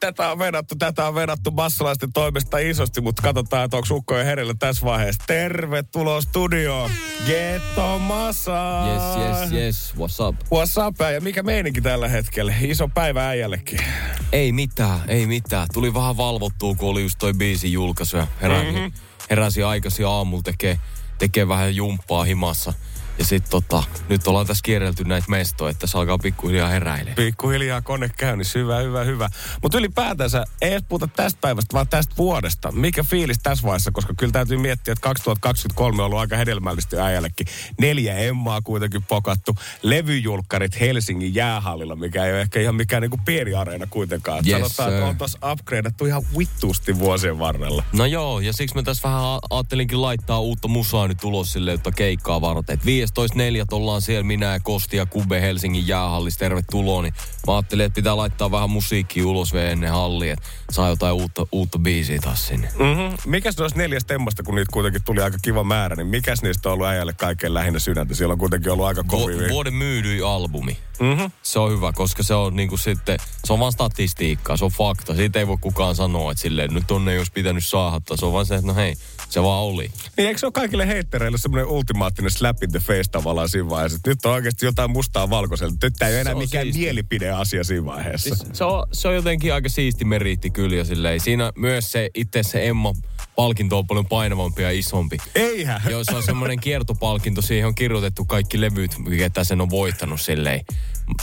Tätä on vedetty, tätä on vedetty bassolaisten toimesta isosti, mutta katsotaan, että onko ukkojen herillä tässä vaiheessa. Tervetuloa studioon, Getto Massa! Yes, yes, yes. What's up? What's up, ja mikä meininki tällä hetkellä? Iso päivä äijällekin. Ei mitään, ei mitään. Tuli vähän valvottua, kun oli just toi biisin julkaisu ja heräsi, mm-hmm. heräsi aikaisin aamulla tekee, tekee vähän jumppaa himassa. Ja sitten tota, nyt ollaan tässä kierrelty näitä mestoja, että se alkaa pikkuhiljaa heräilee. Pikkuhiljaa kone käynnissä, hyvä, hyvä, hyvä. Mutta ylipäätänsä ei edes puhuta tästä päivästä, vaan tästä vuodesta. Mikä fiilis tässä vaiheessa, koska kyllä täytyy miettiä, että 2023 on ollut aika hedelmällisesti äijällekin. Neljä emmaa kuitenkin pokattu. Levyjulkkarit Helsingin jäähallilla, mikä ei ole ehkä ihan mikään niinku pieni areena kuitenkaan. Yes, Sanotaan, että on tuossa upgradeattu ihan vittuusti vuosien varrella. No joo, ja siksi mä tässä vähän ajattelinkin laittaa uutta musaa nyt ulos sille, jotta keikkaa varten. Et 15.4. ollaan siellä minä ja Kosti ja Kube Helsingin jäähallissa, tervetuloa. Niin mä ajattelin, että pitää laittaa vähän musiikkia ulos vielä ennen hallia, että saa jotain uutta, uutta biisiä taas sinne. Mm-hmm. Mikäs noista neljästä emmasta, kun niitä kuitenkin tuli aika kiva määrä, niin mikäs niistä on ollut äijälle kaikkein lähinnä sydäntä? Siellä on kuitenkin ollut aika kovia. Vu- vuoden myydyin albumi. mm-hmm. Se on hyvä, koska se on niinku sitten, se on vaan statistiikkaa, se on fakta. Siitä ei voi kukaan sanoa, että silleen, nyt tonne ei olisi pitänyt saada. Se on vaan se, että no hei, se vaan oli. Niin eikö se ole kaikille heittereille semmoinen ultimaattinen slap in the face tavallaan siinä vaiheessa? Että nyt on oikeasti jotain mustaa valkoisella. Nyt tämä ei ole enää mikään siisti. mielipideasia siinä vaiheessa. Siis se, on, se on jotenkin aika siisti meriitti kyllä ja silleen. Siinä myös se itse se Emma palkinto on paljon painavampi ja isompi. Eihän. Joo, se on semmoinen kiertopalkinto, siihen on kirjoitettu kaikki levyt, ketä sen on voittanut silleen.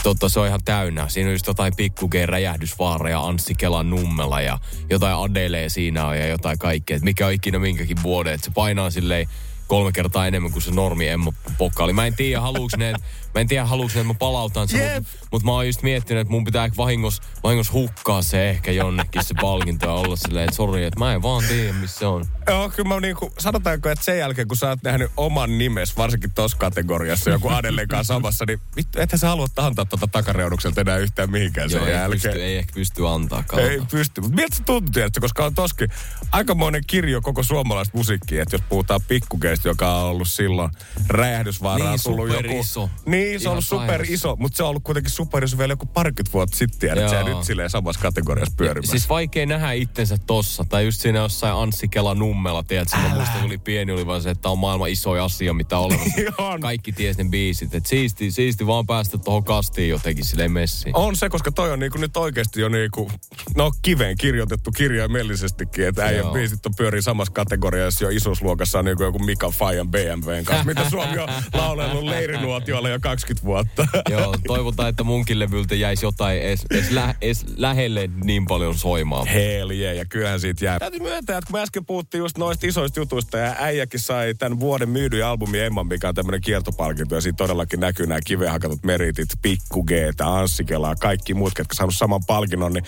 Totta, se on ihan täynnä. Siinä on just jotain Pikku G, Räjähdysvaara ja Anssi Kelan Nummela ja jotain Adelee siinä on ja jotain kaikkea. Et mikä on ikinä minkäkin vuoden. Et se painaa silleen kolme kertaa enemmän kuin se normi Emma pokaali. Mä en tiedä, haluuks ne, mä en tiedä, haluuks ne, että mä palautan sen, Jep. mutta mut mä oon just miettinyt, että mun pitää ehkä vahingos, vahingos hukkaa se ehkä jonnekin se palkinto ja olla silleen, että sori, että mä en vaan tiedä, missä se on. Joo, kyllä mä niinku, sanotaanko, että sen jälkeen, kun sä oot nähnyt oman nimes, varsinkin tuossa kategoriassa, joku Adelen kanssa samassa, niin vittu, ethän sä halua antaa tuota takareunukselta enää yhtään mihinkään Joo, sen ei, jälkeen. pysty, ei ehkä pysty antaa Ei pysty. Mutta miltä se tuntuu, tiedätkö? koska on toskin aikamoinen kirjo koko suomalaista musiikkia, että jos puhutaan pikkukeista, joka on ollut silloin räjähdysvaaraa Niin, tullut joku... superiso. Niin, se on ollut super iso, mutta se on ollut kuitenkin superiso vielä joku parikymmentä vuotta sitten, ja Joo. nyt silleen samassa kategoriassa pyörimässä. Siis vaikea nähdä itsensä tossa. Tai just siinä jossain Anssi Kela Nummela, tiedätkö? Mä muistan, kun oli pieni, oli vaan se, että tää on maailman isoin asia, mitä on olemassa. On. Kaikki ties ne biisit. Et siisti, siisti vaan päästä tuohon kastiin jotenkin silleen messiin. On se, koska toi on niinku nyt oikeasti jo niinku, no kiveen kirjoitettu kirjaimellisestikin, että äijän biisit on pyörii samassa kategoriassa jo isousluokassa niinku joku Mika Fajan BMWn kanssa, mitä Suomi on laulellut leirinuotiolla jo 20 vuotta. Joo, toivotaan, että munkin levyltä jäisi jotain edes, edes, lä, edes lähelle niin paljon soimaan. Hell yeah, ja kyllähän siitä jää. Täytyy myöntää, että kun me äsken puhuttiin just noista isoista jutuista, ja äijäkin sai tämän vuoden myydyin albumi Emman, mikä on tämmöinen kiertopalkinto, ja siinä todellakin näkyy nämä kiveen hakatut meritit, Pikku G, Anssi Kelaa, kaikki muut, ketkä saanut saman palkinnon, niin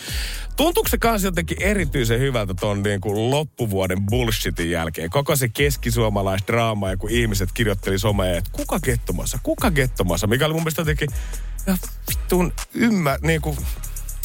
tuntuuko se kanssa jotenkin erityisen hyvältä ton niin kuin loppuvuoden bullshitin jälkeen? Koko se keskisuomalaisdraama, ja kun ihmiset kirjoitteli someen, että kuka gettomassa, kuka gettomassa, mikä oli mun mielestä jotenkin ihan vittuun ymmär, niin kuin,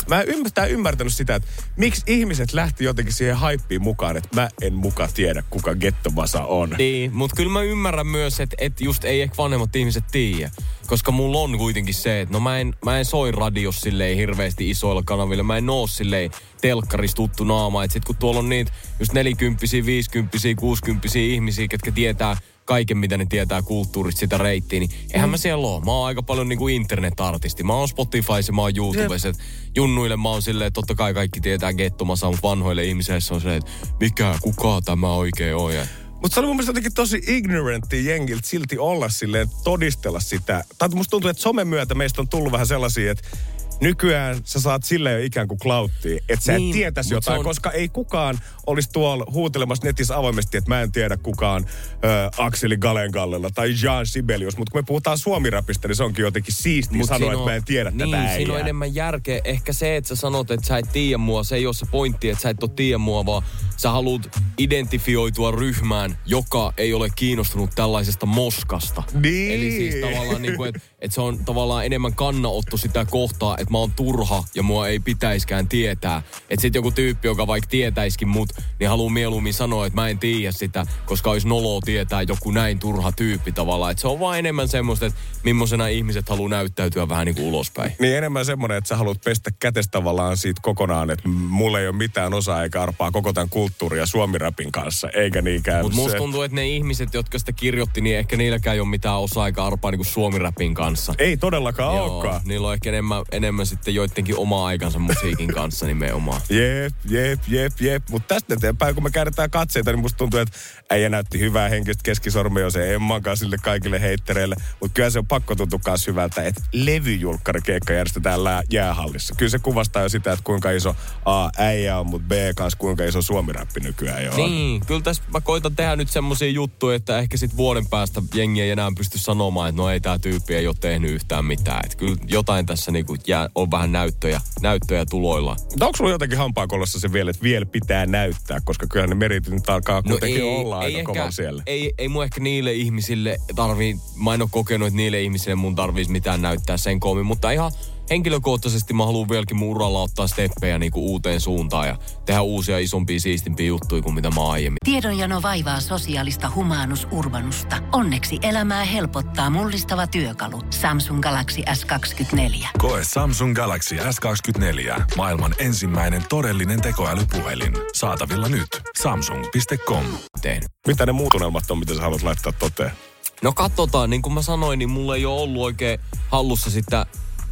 Mä en ymmärtää ymmärtänyt sitä, että miksi ihmiset lähti jotenkin siihen haippiin mukaan, että mä en muka tiedä, kuka Gettomasa on. Niin, mutta kyllä mä ymmärrän myös, että, että just ei ehkä vanhemmat ihmiset tiedä. Koska mulla on kuitenkin se, että no mä en, mä en soi radios silleen hirveästi isoilla kanavilla. Mä en oo silleen telkkarissa tuttu naama. Että sit kun tuolla on niitä just nelikymppisiä, viisikymppisiä, kuusikymppisiä ihmisiä, ketkä tietää kaiken, mitä ne tietää kulttuurista sitä reittiä, niin eihän mä siellä oo. Mä oon aika paljon niinku internet-artisti. Mä oon Spotifyssa, mä oon YouTubessa. Et junnuille mä oon silleen, että totta kai kaikki tietää Gettomasa, mutta vanhoille ihmisille se on silleen, että mikä, kuka tämä oikein on. Ja Mutta se oli mun mielestä jotenkin tosi ignorantti jengiltä silti olla silleen, todistella sitä. Tai musta tuntuu, että somen myötä meistä on tullut vähän sellaisia, että nykyään sä saat sille jo ikään kuin klauttia, että sä Niin, et tietäisi jotain, on- koska ei kukaan olisi tuolla huutelemassa netissä avoimesti, että mä en tiedä kukaan ö, Akseli Galengallella tai Jean Sibelius, mutta kun me puhutaan suomirapista, niin se onkin jotenkin siistiä Mut sanoa, siinä että on- mä en tiedä niin, tätä siinä on enemmän järkeä. Ehkä se, että sä sanot, että sä et tiedä mua, se ei ole se pointti, että sä et ole tiedä mua, vaan sä haluat identifioitua ryhmään, joka ei ole kiinnostunut tällaisesta moskasta. Niin. Eli siis tavallaan niin kuin, että että se on tavallaan enemmän kannanotto sitä kohtaa, että mä oon turha ja mua ei pitäiskään tietää. Että sit joku tyyppi, joka vaikka tietäiskin mut, niin haluaa mieluummin sanoa, että mä en tiedä sitä, koska olisi noloa tietää joku näin turha tyyppi tavallaan. Että se on vaan enemmän semmoista, että millaisena ihmiset haluaa näyttäytyä vähän niin kuin ulospäin. Niin enemmän semmoinen, että sä haluat pestä kätestä tavallaan siitä kokonaan, että mulla ei ole mitään osaa eikä arpaa koko tämän kulttuuria suomirapin kanssa, eikä niinkään Mutta musta tuntuu, että ne ihmiset, jotka sitä kirjoitti, niin ehkä niilläkään ei ole mitään osaa eikä arpaa niin kuin suomirapin kanssa. Ei todellakaan olekaan. niillä on ehkä enemmän, enemmän sitten joidenkin oma aikansa musiikin kanssa nimenomaan. Jep, jep, jep, jep. Mutta tästä eteenpäin, kun me käännetään katseita, niin musta tuntuu, että äijä näytti hyvää henkistä keskisormia se Emman kanssa sille kaikille heittereille. Mutta kyllä se on pakko tuntua myös hyvältä, että levyjulkkarikeikka järjestetään lää- jäähallissa. Kyllä se kuvastaa jo sitä, että kuinka iso A, äijä on, mutta B kanssa kuinka iso suomiräppi nykyään jo on. Niin, kyllä tässä mä koitan tehdä nyt semmosia juttuja, että ehkä sit vuoden päästä jengi ei enää pysty sanomaan, että no ei tää tyyppi ei ole tehnyt yhtään mitään. Että kyllä jotain tässä niinku jää, on vähän näyttöjä, näyttöjä tuloilla. Mutta onko sulla jotenkin hampaakolossa se vielä, että vielä pitää näyttää, koska kyllähän ne meritit nyt alkaa kuitenkin olla aika kovalla siellä. Ei, ei mun ehkä niille ihmisille tarvii, mä en ole kokenut, että niille ihmisille mun tarvitsisi mitään näyttää sen koomin, mutta ihan henkilökohtaisesti mä haluan vieläkin mun uralla ottaa steppejä niinku uuteen suuntaan ja tehdä uusia isompia siistimpiä juttuja kuin mitä mä aiemmin. Tiedonjano vaivaa sosiaalista humanus urbanusta. Onneksi elämää helpottaa mullistava työkalu. Samsung Galaxy S24. Koe Samsung Galaxy S24. Maailman ensimmäinen todellinen tekoälypuhelin. Saatavilla nyt. Samsung.com. Mitä ne muut unelmat on, mitä sä haluat laittaa toteen? No katsotaan, niin kuin mä sanoin, niin mulla ei ole ollut oikein hallussa sitä,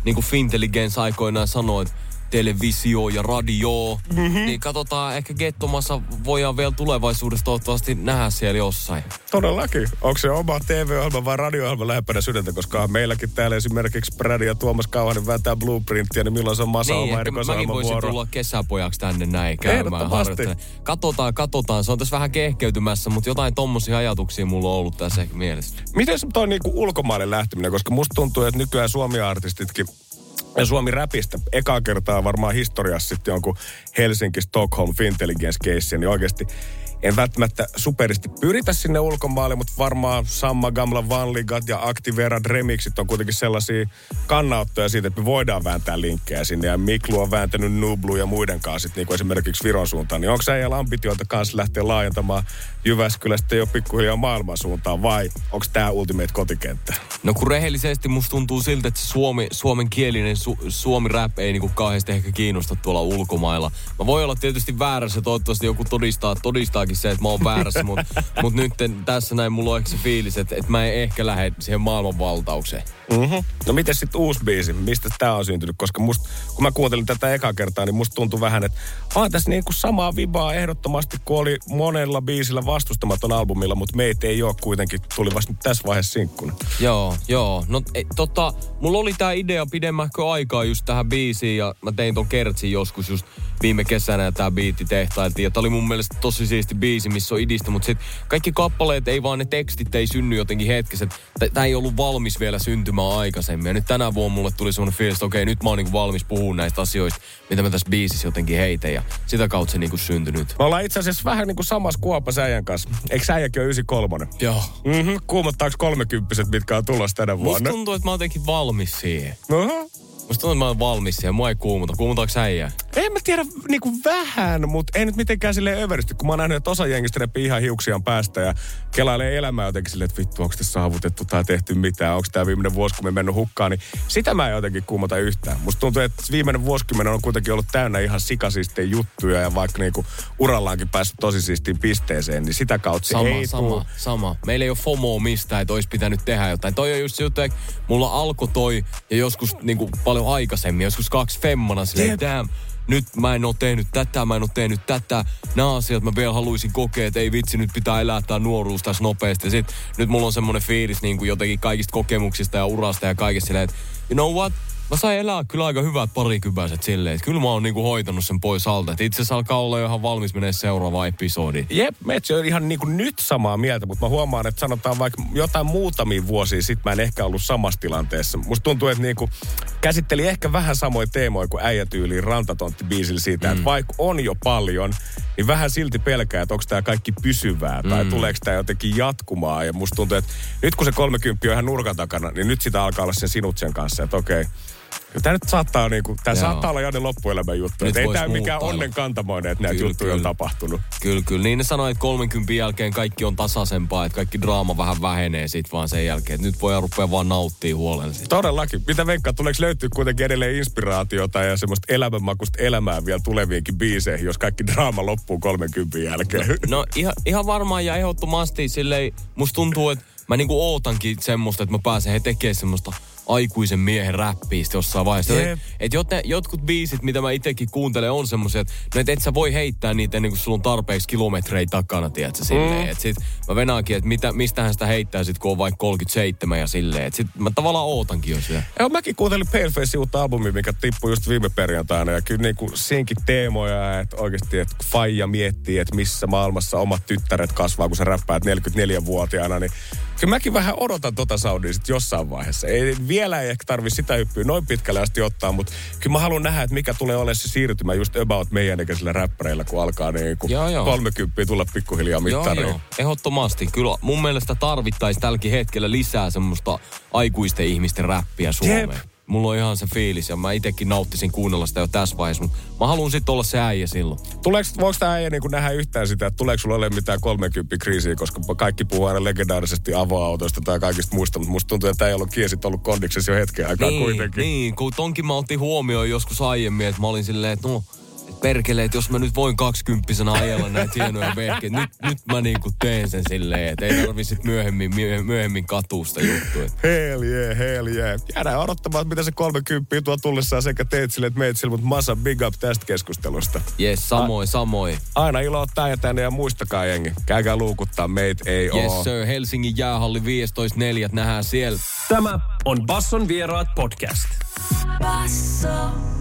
niin kuin Fintelligence aikoinaan sanoi, televisio ja radio. Mm-hmm. Niin katsotaan, ehkä Gettomassa voidaan vielä tulevaisuudessa toivottavasti nähdä siellä jossain. Todellakin. Onko se oma TV-ohjelma vai radio-ohjelma lähempänä sydäntä, koska meilläkin täällä esimerkiksi Brad ja Tuomas Kauhanen vääntää blueprintia, niin milloin se on Masa niin, oma ehkä mäkin erikoisohjelman voisin vuoro? tulla kesäpojaksi tänne näin käymään. Katsotaan, katsotaan. Se on tässä vähän kehkeytymässä, mutta jotain tommosia ajatuksia mulla on ollut tässä ehkä mielessä. Miten se toi niinku ulkomaille lähteminen, koska musta tuntuu, että nykyään Suomi-artistitkin ja Suomi räpistä. Ekaa kertaa varmaan historiassa sitten jonkun Helsinki, Stockholm, Fintelligence case, niin oikeasti en välttämättä superisti pyritä sinne ulkomaille, mutta varmaan Samma Gamla Vanligat ja Activera Remixit on kuitenkin sellaisia kannanottoja siitä, että me voidaan vääntää linkkejä sinne. Ja Miklu on vääntänyt Nublu ja muiden kanssa, sit niinku esimerkiksi Viron suuntaan. Niin onko äijällä ambitioita kanssa lähteä laajentamaan Jyväskylästä jo pikkuhiljaa maailman suuntaan vai onko tämä ultimate kotikenttä? No kun rehellisesti musta tuntuu siltä, että suomi, suomenkielinen su, suomi rap ei niinku kauheasti ehkä kiinnosta tuolla ulkomailla. Mä voi olla tietysti väärässä, toivottavasti joku todistaa, todistaakin se, että mä oon väärässä, mutta mut nyt tässä näin mulla on ehkä se fiilis, että, että mä en ehkä lähde siihen maailmanvaltaukseen. Mm-hmm. No miten sitten uusi biisi? Mistä tämä on syntynyt? Koska must, kun mä kuuntelin tätä eka kertaa, niin musta tuntui vähän, että on tässä niinku samaa vibaa ehdottomasti, kun oli monella biisillä vastustamaton albumilla, mutta meitä ei ole kuitenkin, tuli vasta nyt tässä vaiheessa sinkkuna. Joo, joo. No e, tota, mulla oli tää idea pidemmähkö aikaa just tähän biisiin ja mä tein ton kertsin joskus just viime kesänä tää biitti tehtailtiin. Ja tää oli mun mielestä tosi siisti biisi, missä on idistä, mutta sit kaikki kappaleet ei vaan ne tekstit ei synny jotenkin hetkessä. T- Tää ei ollut valmis vielä syntymään aikaisemmin. Ja nyt tänä vuonna mulle tuli semmonen fiilis, että okei, nyt mä oon niinku valmis puhumaan näistä asioista, mitä mä tässä biisissä jotenkin heitän. Ja sitä kautta se niinku syntynyt. Me ollaan itse asiassa vähän niin kuin samassa kuopassa äijän kanssa. Eikö äijäkin ole 93? Joo. Mm-hmm. Kuumottaako kolmekymppiset, mitkä on tulossa tänä Musta vuonna? tuntuu, että mä oon jotenkin valmis siihen. Oho. Musta tuntuu, että mä oon valmis siihen. Mua ei kuumuta. Kuumutaako äijää? En mä tiedä niinku vähän, mutta ei nyt mitenkään silleen överisti, kun mä oon nähnyt, että osa jengistä repii ihan hiuksiaan päästä ja kelailee elämää jotenkin silleen, että vittu, onko tässä saavutettu tai tehty mitään, onko tämä viimeinen vuosikymmen mennyt hukkaan, niin sitä mä en jotenkin kuumota yhtään. Musta tuntuu, että viimeinen vuosikymmen on kuitenkin ollut täynnä ihan sikasiistejä juttuja ja vaikka niinku urallaankin päässyt tosi siistiin pisteeseen, niin sitä kautta Sama, ei sama, tuu. sama. Meillä ei ole FOMO mistään, että olisi pitänyt tehdä jotain. Toi on just juttu, että mulla alkoi toi ja joskus niin kuin paljon aikaisemmin, joskus kaksi femmana silleen, damn, nyt mä en oo tehnyt tätä, mä en oo tehnyt tätä. Nämä asiat mä vielä haluaisin kokea, että ei vitsi, nyt pitää elää tää nuoruus tässä nopeasti. Sit nyt mulla on semmonen fiilis niin kuin jotenkin kaikista kokemuksista ja urasta ja kaikesta silleen, että you know what, mä sain elää kyllä aika hyvät parikypäiset silleen, että kyllä mä oon niinku hoitanut sen pois alta. Että itse asiassa alkaa olla jo ihan valmis menee seuraava episodi. Jep, Metsi on ihan niin kuin nyt samaa mieltä, mutta mä huomaan, että sanotaan vaikka jotain muutamia vuosia sitten mä en ehkä ollut samassa tilanteessa. Musta tuntuu, että niin kuin käsitteli ehkä vähän samoin teemoja kuin äijätyyliin rantatontti biisillä siitä, mm. että vaikka on jo paljon, niin vähän silti pelkää, että onko tämä kaikki pysyvää tai mm. tuleeko tämä jotenkin jatkumaan. Ja musta tuntuu, että nyt kun se 30 on ihan nurkan takana, niin nyt sitä alkaa olla sen sinut sen kanssa, että okei, Tämä nyt saattaa, niinku, tämä saattaa olla Janne loppuelämän juttu. Ei tämä mikään onnen kantamoinen, että näitä kyllä, juttuja kyllä. on tapahtunut. Kyllä, kyllä. Niin ne sanoi, että 30 jälkeen kaikki on tasaisempaa, että kaikki draama vähän vähenee sit vaan sen jälkeen. Että nyt voi rupea vaan nauttia huolellisesti. Todellakin. Mitä veikkaa, tuleeko löytyä kuitenkin edelleen inspiraatiota ja semmoista elämänmakuista elämää vielä tuleviinkin biiseihin, jos kaikki draama loppuu 30 jälkeen? No, no ihan, ihan varmaan ja ehdottomasti silleen, musta tuntuu, että mä niinku ootankin semmoista, että mä pääsen he tekemään semmoista aikuisen miehen räppiistä jossain vaiheessa. Yep. Et jot, jotkut biisit, mitä mä itsekin kuuntelen, on semmoisia, että no et, et sä voi heittää niitä ennen kuin sulla on tarpeeksi kilometrejä takana, tiedätkö, silleen. Mm. Et sit mä venaankin, että mitä, mistähän sitä heittää sit, kun on vaikka 37 ja silleen. Et sit mä tavallaan ootankin jo sitä. Joo, mäkin kuuntelin Paleface uutta albumia, mikä tippui just viime perjantaina. Ja kyllä niinku siinkin teemoja, että oikeasti, että Faija miettii, että missä maailmassa omat tyttäret kasvaa, kun sä räppäät 44-vuotiaana, niin Kyllä mäkin vähän odotan tota soundia sit jossain vaiheessa. Ei, vielä ei ehkä tarvi sitä hyppyä noin pitkälle asti ottaa, mutta kyllä mä haluan nähdä, että mikä tulee olemaan se siirtymä just about meidän ikäisillä räppäreillä, kun alkaa niin kuin joo, joo. 30 tulla pikkuhiljaa mittariin. Joo, joo. Ehdottomasti. Kyllä mun mielestä tarvittaisiin tälläkin hetkellä lisää semmoista aikuisten ihmisten räppiä Suomeen. Jep mulla on ihan se fiilis ja mä itekin nauttisin kuunnella sitä jo tässä vaiheessa, mutta mä haluan sitten olla se äijä silloin. Tuleeko, voiko tämä äijä niin nähdä yhtään sitä, että tuleeko sulla olemaan mitään 30 kriisiä, koska kaikki puhuu aina legendaarisesti avoautoista tai kaikista muista, mutta musta tuntuu, että ei ollut kiesit ollut kondiksessa jo hetken aikaa niin, kuitenkin. Niin, kun tonkin mä otin huomioon joskus aiemmin, että mä olin silleen, että no, perkele, että jos mä nyt voin kaksikymppisenä ajella näitä hienoja vehkeitä, nyt, nyt mä niinku teen sen silleen, että ei tarvi sit myöhemmin, myöhemmin katuusta juttuja. Hell yeah, hell yeah. Jäädään odottamaan, mitä se 30 tuo tullessaan sekä Teetsille että Meitsille, mutta massa big up tästä keskustelusta. Yes, samoin, A- samoin. Aina ilo ottaa ja tänne ja muistakaa jengi. Käykää luukuttaa, meit ei yes, oo. sir, Helsingin jäähalli 15.4. nähdään siellä. Tämä on Basson vieraat podcast. Basso.